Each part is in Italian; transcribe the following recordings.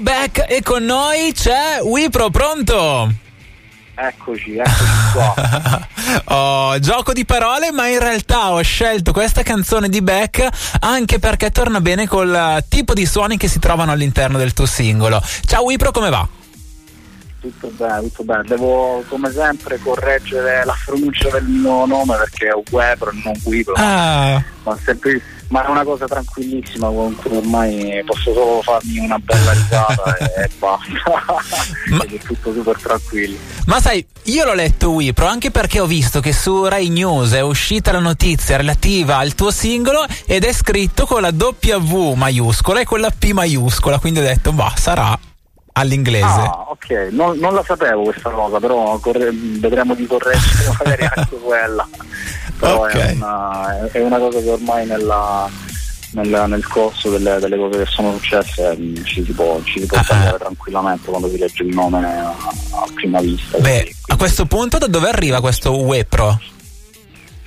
Beck e con noi c'è Wipro, pronto? Eccoci, eccoci qua. oh, gioco di parole, ma in realtà ho scelto questa canzone di Beck anche perché torna bene col tipo di suoni che si trovano all'interno del tuo singolo. Ciao Wipro, come va? Tutto bene, tutto bene. Devo come sempre correggere la pronuncia del mio nome perché è Webro e non Wipro. Ah. Ma sempre ma è una cosa tranquillissima con cui ormai posso solo farmi una bella risata e, e basta ma, è tutto super tranquillo ma sai io l'ho letto Wipro anche perché ho visto che su Rai News è uscita la notizia relativa al tuo singolo ed è scritto con la W maiuscola e con la P maiuscola quindi ho detto bah sarà all'inglese. Ah, ok, non, non, la sapevo questa cosa, però corre- vedremo di correggere magari anche quella però okay. è, una, è, una, cosa che ormai nella, nel, nel corso delle, delle, cose che sono successe mm, ci si può, ci si può uh-huh. tranquillamente quando si legge il nome a, a prima vista. Beh, quindi, a questo punto da dove arriva questo Wepro?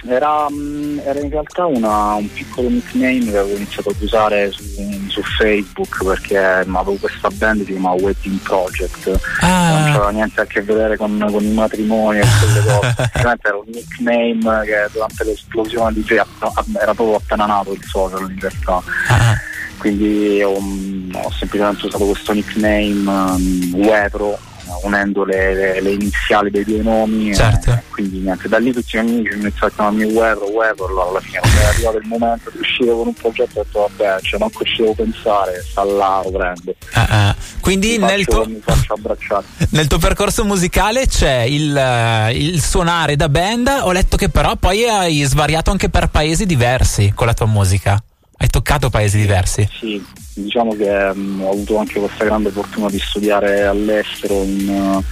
Era, mm, era, in realtà una, un piccolo nickname che avevo iniziato ad usare su, su Facebook perché avevo questa band che si chiama Wedding Project ah. non c'era niente a che vedere con, con i matrimoni e quelle cose era un nickname che durante l'esplosione di era proprio appena nato il social in realtà ah. quindi ho, ho, semplicemente usato questo nickname um, Wepro unendo le, le, le, iniziali dei due nomi certo. e, quindi niente, da lì tutti gli amici mi iniziano a chiamarmi Weber, Weber, alla fine è arrivato il momento di uscire con un progetto ho detto vabbè, cioè manco ci devo pensare, sta là, lo prendo. Uh-uh. Quindi mi nel, faccio, tuo, nel tuo percorso musicale c'è il, il suonare da band, ho letto che però poi hai svariato anche per paesi diversi con la tua musica. Hai toccato paesi diversi? Sì, diciamo che um, ho avuto anche questa grande fortuna di studiare all'estero in, uh,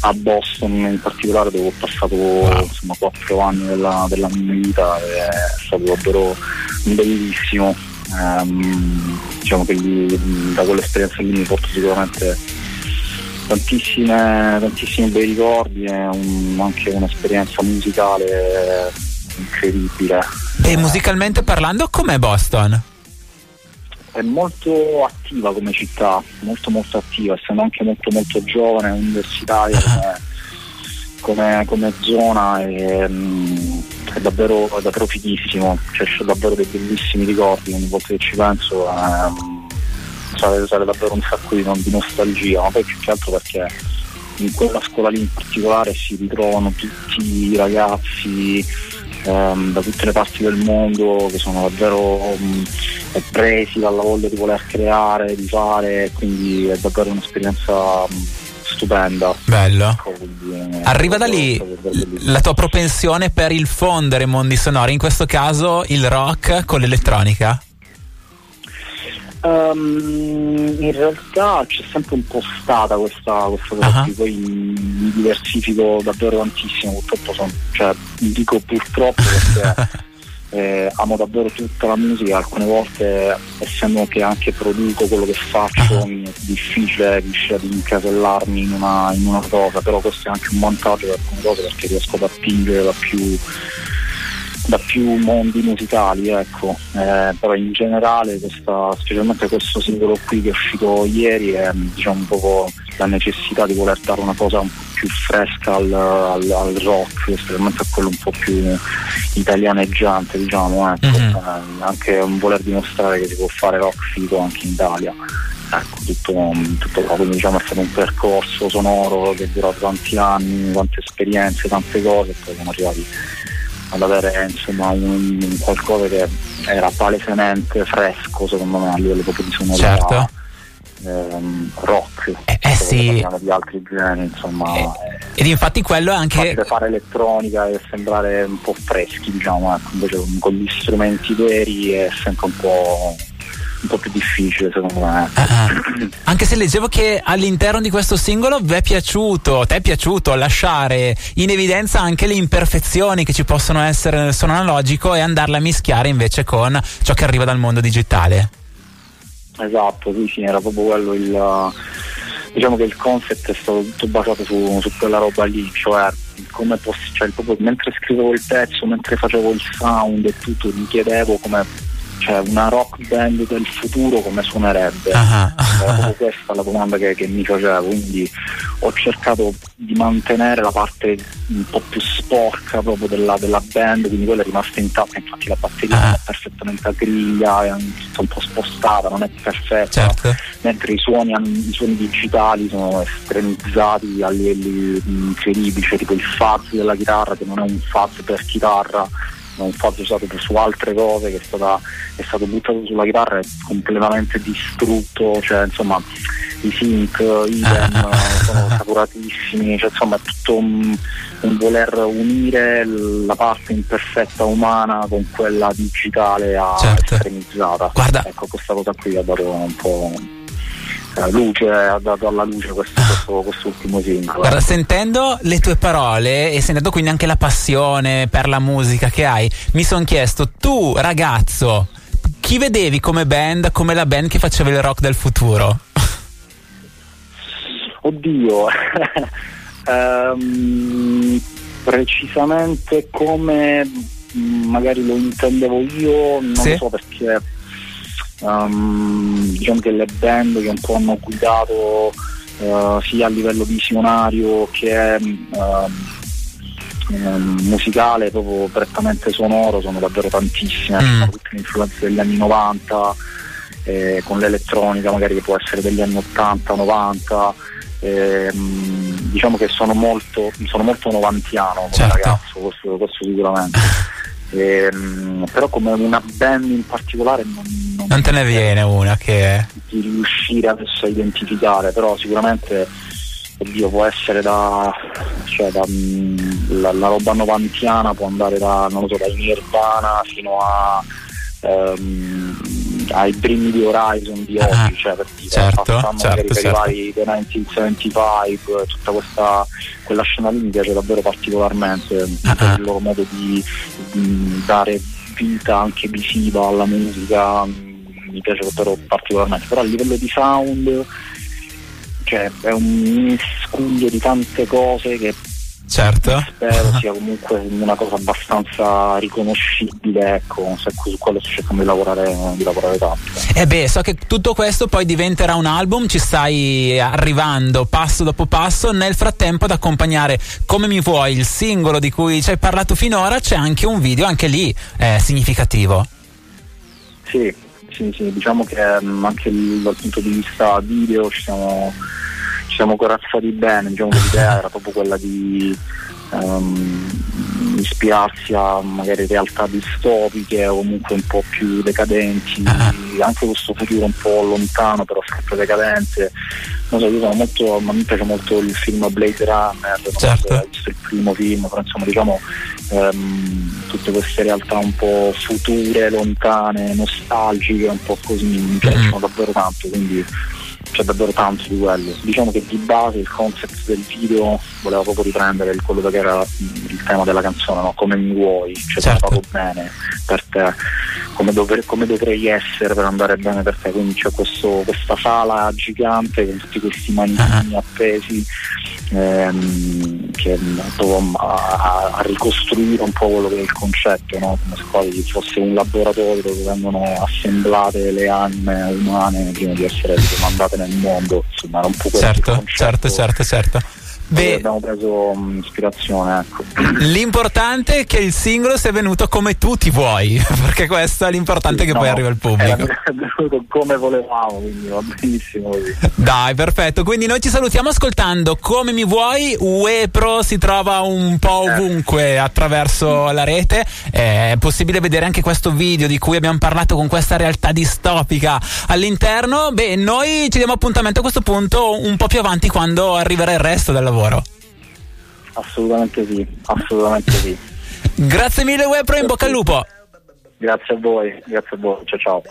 a Boston in particolare dove ho passato wow. insomma, quattro anni della, della, mia vita e è stato davvero bellissimo um, diciamo che lì, da quell'esperienza lì mi porto sicuramente tantissime, tantissimi bei ricordi e un, anche un'esperienza musicale incredibile e musicalmente parlando com'è Boston? è molto attiva come città, molto molto attiva, essendo anche molto molto giovane, universitaria come, come, come zona è, mm, è, davvero, è davvero fighissimo, cioè, c'è davvero dei bellissimi ricordi, ogni volta che ci penso ehm, sale, sale, davvero un sacco di, di nostalgia, ma poi più che altro perché in quella scuola lì in particolare si ritrovano tutti i ragazzi ehm, da tutte le parti del mondo che sono davvero um, presi dalla voglia di voler creare, di fare, quindi è davvero un'esperienza um, stupenda. Bello. Arriva da lì la tua propensione per il fondere mondi sonori, in questo caso il rock con l'elettronica? Um, in realtà c'è sempre un po' stata questa, questa cosa uh-huh. poi mi diversifico davvero tantissimo, purtroppo sono, cioè, dico purtroppo perché eh, amo davvero tutta la musica, alcune volte essendo che anche produco quello che faccio mi è difficile riuscire ad incasellarmi in una, in una cosa, però questo è anche un vantaggio per alcune cose perché riesco ad attingere da più da più mondi musicali, ecco. Eh, però in generale questa, specialmente questo singolo qui che è uscito ieri è diciamo un po' la necessità di voler dare una cosa un po' più fresca al, al, al rock, specialmente a quello un po' più italianeggiante, diciamo, ecco. mm-hmm. eh, anche un voler dimostrare che si può fare rock figo anche in Italia. Ecco, tutto, tutto qua, quindi diciamo è stato un percorso sonoro che è durato tanti anni, tante esperienze, tante cose e poi siamo arrivati ad avere insomma un, un qualcosa che era palesemente fresco secondo me a livello proprio di sonorità certo. ehm, rock eh, eh sì. di altri generi insomma eh, ed infatti quello è anche fare elettronica e sembrare un po' freschi diciamo ecco, invece con gli strumenti veri è sempre un po' un po' più difficile secondo me. Uh-huh. Anche se leggevo che all'interno di questo singolo vi è piaciuto, ti è piaciuto lasciare in evidenza anche le imperfezioni che ci possono essere nel suono analogico e andarle a mischiare invece con ciò che arriva dal mondo digitale. Esatto, sì, sì, era proprio quello il diciamo che il concept è stato tutto basato su, su quella roba lì, cioè come posso, cioè, proprio mentre scrivevo il pezzo, mentre facevo il sound e tutto, mi chiedevo come cioè una rock band del futuro come suonerebbe? Uh-huh. Era proprio questa la domanda che, che, mi facevo, quindi ho cercato di mantenere la parte un po' più sporca proprio della, della band, quindi quella è rimasta intatta, infatti la batteria uh-huh. è perfettamente a griglia, è un po' spostata, non è perfetta, certo. mentre i suoni, i suoni digitali sono estremizzati a livelli incredibili, cioè tipo il fuzz della chitarra che non è un fuzz per chitarra non fatto usato su altre cose che è, stata, è stato buttato sulla chitarra e completamente distrutto, cioè insomma i sync, idem sono sapuratissimi, cioè insomma è tutto un, un, voler unire la parte imperfetta umana con quella digitale certo. estremizzata. Guarda. Ecco, questa cosa qui ha dato un po' luce, ha dato alla luce questo, questo, quest'ultimo singolo. Guarda, sentendo le tue parole e sentendo quindi anche la passione per la musica che hai, mi sono chiesto, tu ragazzo, chi vedevi come band, come la band che faceva il rock del futuro? Oddio, um, precisamente come magari lo intendevo io, non sì? so perché um, diciamo che le band che un po' hanno guidato uh, sia a livello visionario che uh, musicale, proprio prettamente sonoro, sono davvero tantissime, mm. tutte le influenze degli anni 90, eh, con l'elettronica magari che può essere degli anni 80, 90. Eh, diciamo che sono molto, sono molto novantiano come certo. ragazzo, questo, questo sicuramente. Eh, però come una band in particolare non, non, te ne viene una che di riuscire adesso a identificare però sicuramente oddio, può essere da, cioè, da mm, la, la, roba novantiana può andare da non lo so dai Nirvana fino a ehm, ai primi di Horizon di ah, oggi, cioè per dire, certo, certo, certo. per i vari The 1975, tutta questa quella scena lì mi piace davvero particolarmente ah, per il loro modo di, di, dare vita anche visiva alla musica, mi piace davvero particolarmente, però a livello di sound cioè, è un miscuglio di tante cose che Certo. Spero sia comunque una cosa abbastanza riconoscibile, ecco, su quello sto cercando di lavorare, di lavorare tanto. E eh beh, so che tutto questo poi diventerà un album, ci stai arrivando passo dopo passo, nel frattempo ad accompagnare come mi vuoi il singolo di cui ci hai parlato finora, c'è anche un video, anche lì eh, significativo. Sì, sì, sì, diciamo che um, anche dal punto di vista video ci siamo siamo corazzati bene, diciamo che l'idea era proprio quella di um, ispirarsi a magari realtà distopiche o comunque un po' più decadenti, ah. anche questo futuro un po' lontano però sempre decadente. Non so, io sono molto, a me piace molto il film Blade Runner, non certo. so se visto il primo film, però insomma diciamo um, tutte queste realtà un po' future, lontane, nostalgiche, un po' così mi piacciono mm. davvero tanto, quindi c'è davvero tanto di quello. Diciamo che di base il concept del video voleva proprio riprendere quello che era il tema della canzone, no? come mi vuoi, cioè certo. proprio bene per te, come, dovre- come, dovrei essere per andare bene per te. Quindi c'è questo, questa sala gigante con tutti questi manichini uh-huh. appesi ehm, che a, a, ricostruire un po' quello che è il concetto, no? come se quasi fosse un laboratorio dove vengono assemblate le anime umane prima di essere mandate nel mondo, insomma era un po' certo, certo, certo, certo. Beh, abbiamo preso um, ispirazione. Ecco. L'importante è che il singolo sia venuto come tu ti vuoi, perché questo è l'importante sì, che no, poi arriva al pubblico. È venuto come volevamo, quindi va benissimo così. Dai, perfetto. Quindi noi ci salutiamo ascoltando Come mi vuoi. UE Pro si trova un po' eh. ovunque eh. attraverso la rete. È possibile vedere anche questo video di cui abbiamo parlato con questa realtà distopica all'interno. Beh, noi ci diamo appuntamento a questo punto un po' più avanti quando arriverà il resto del lavoro lavoro. Assolutamente sì, assolutamente sì. Grazie mille Webro, in bocca al lupo. Grazie a voi, grazie a voi, ciao ciao.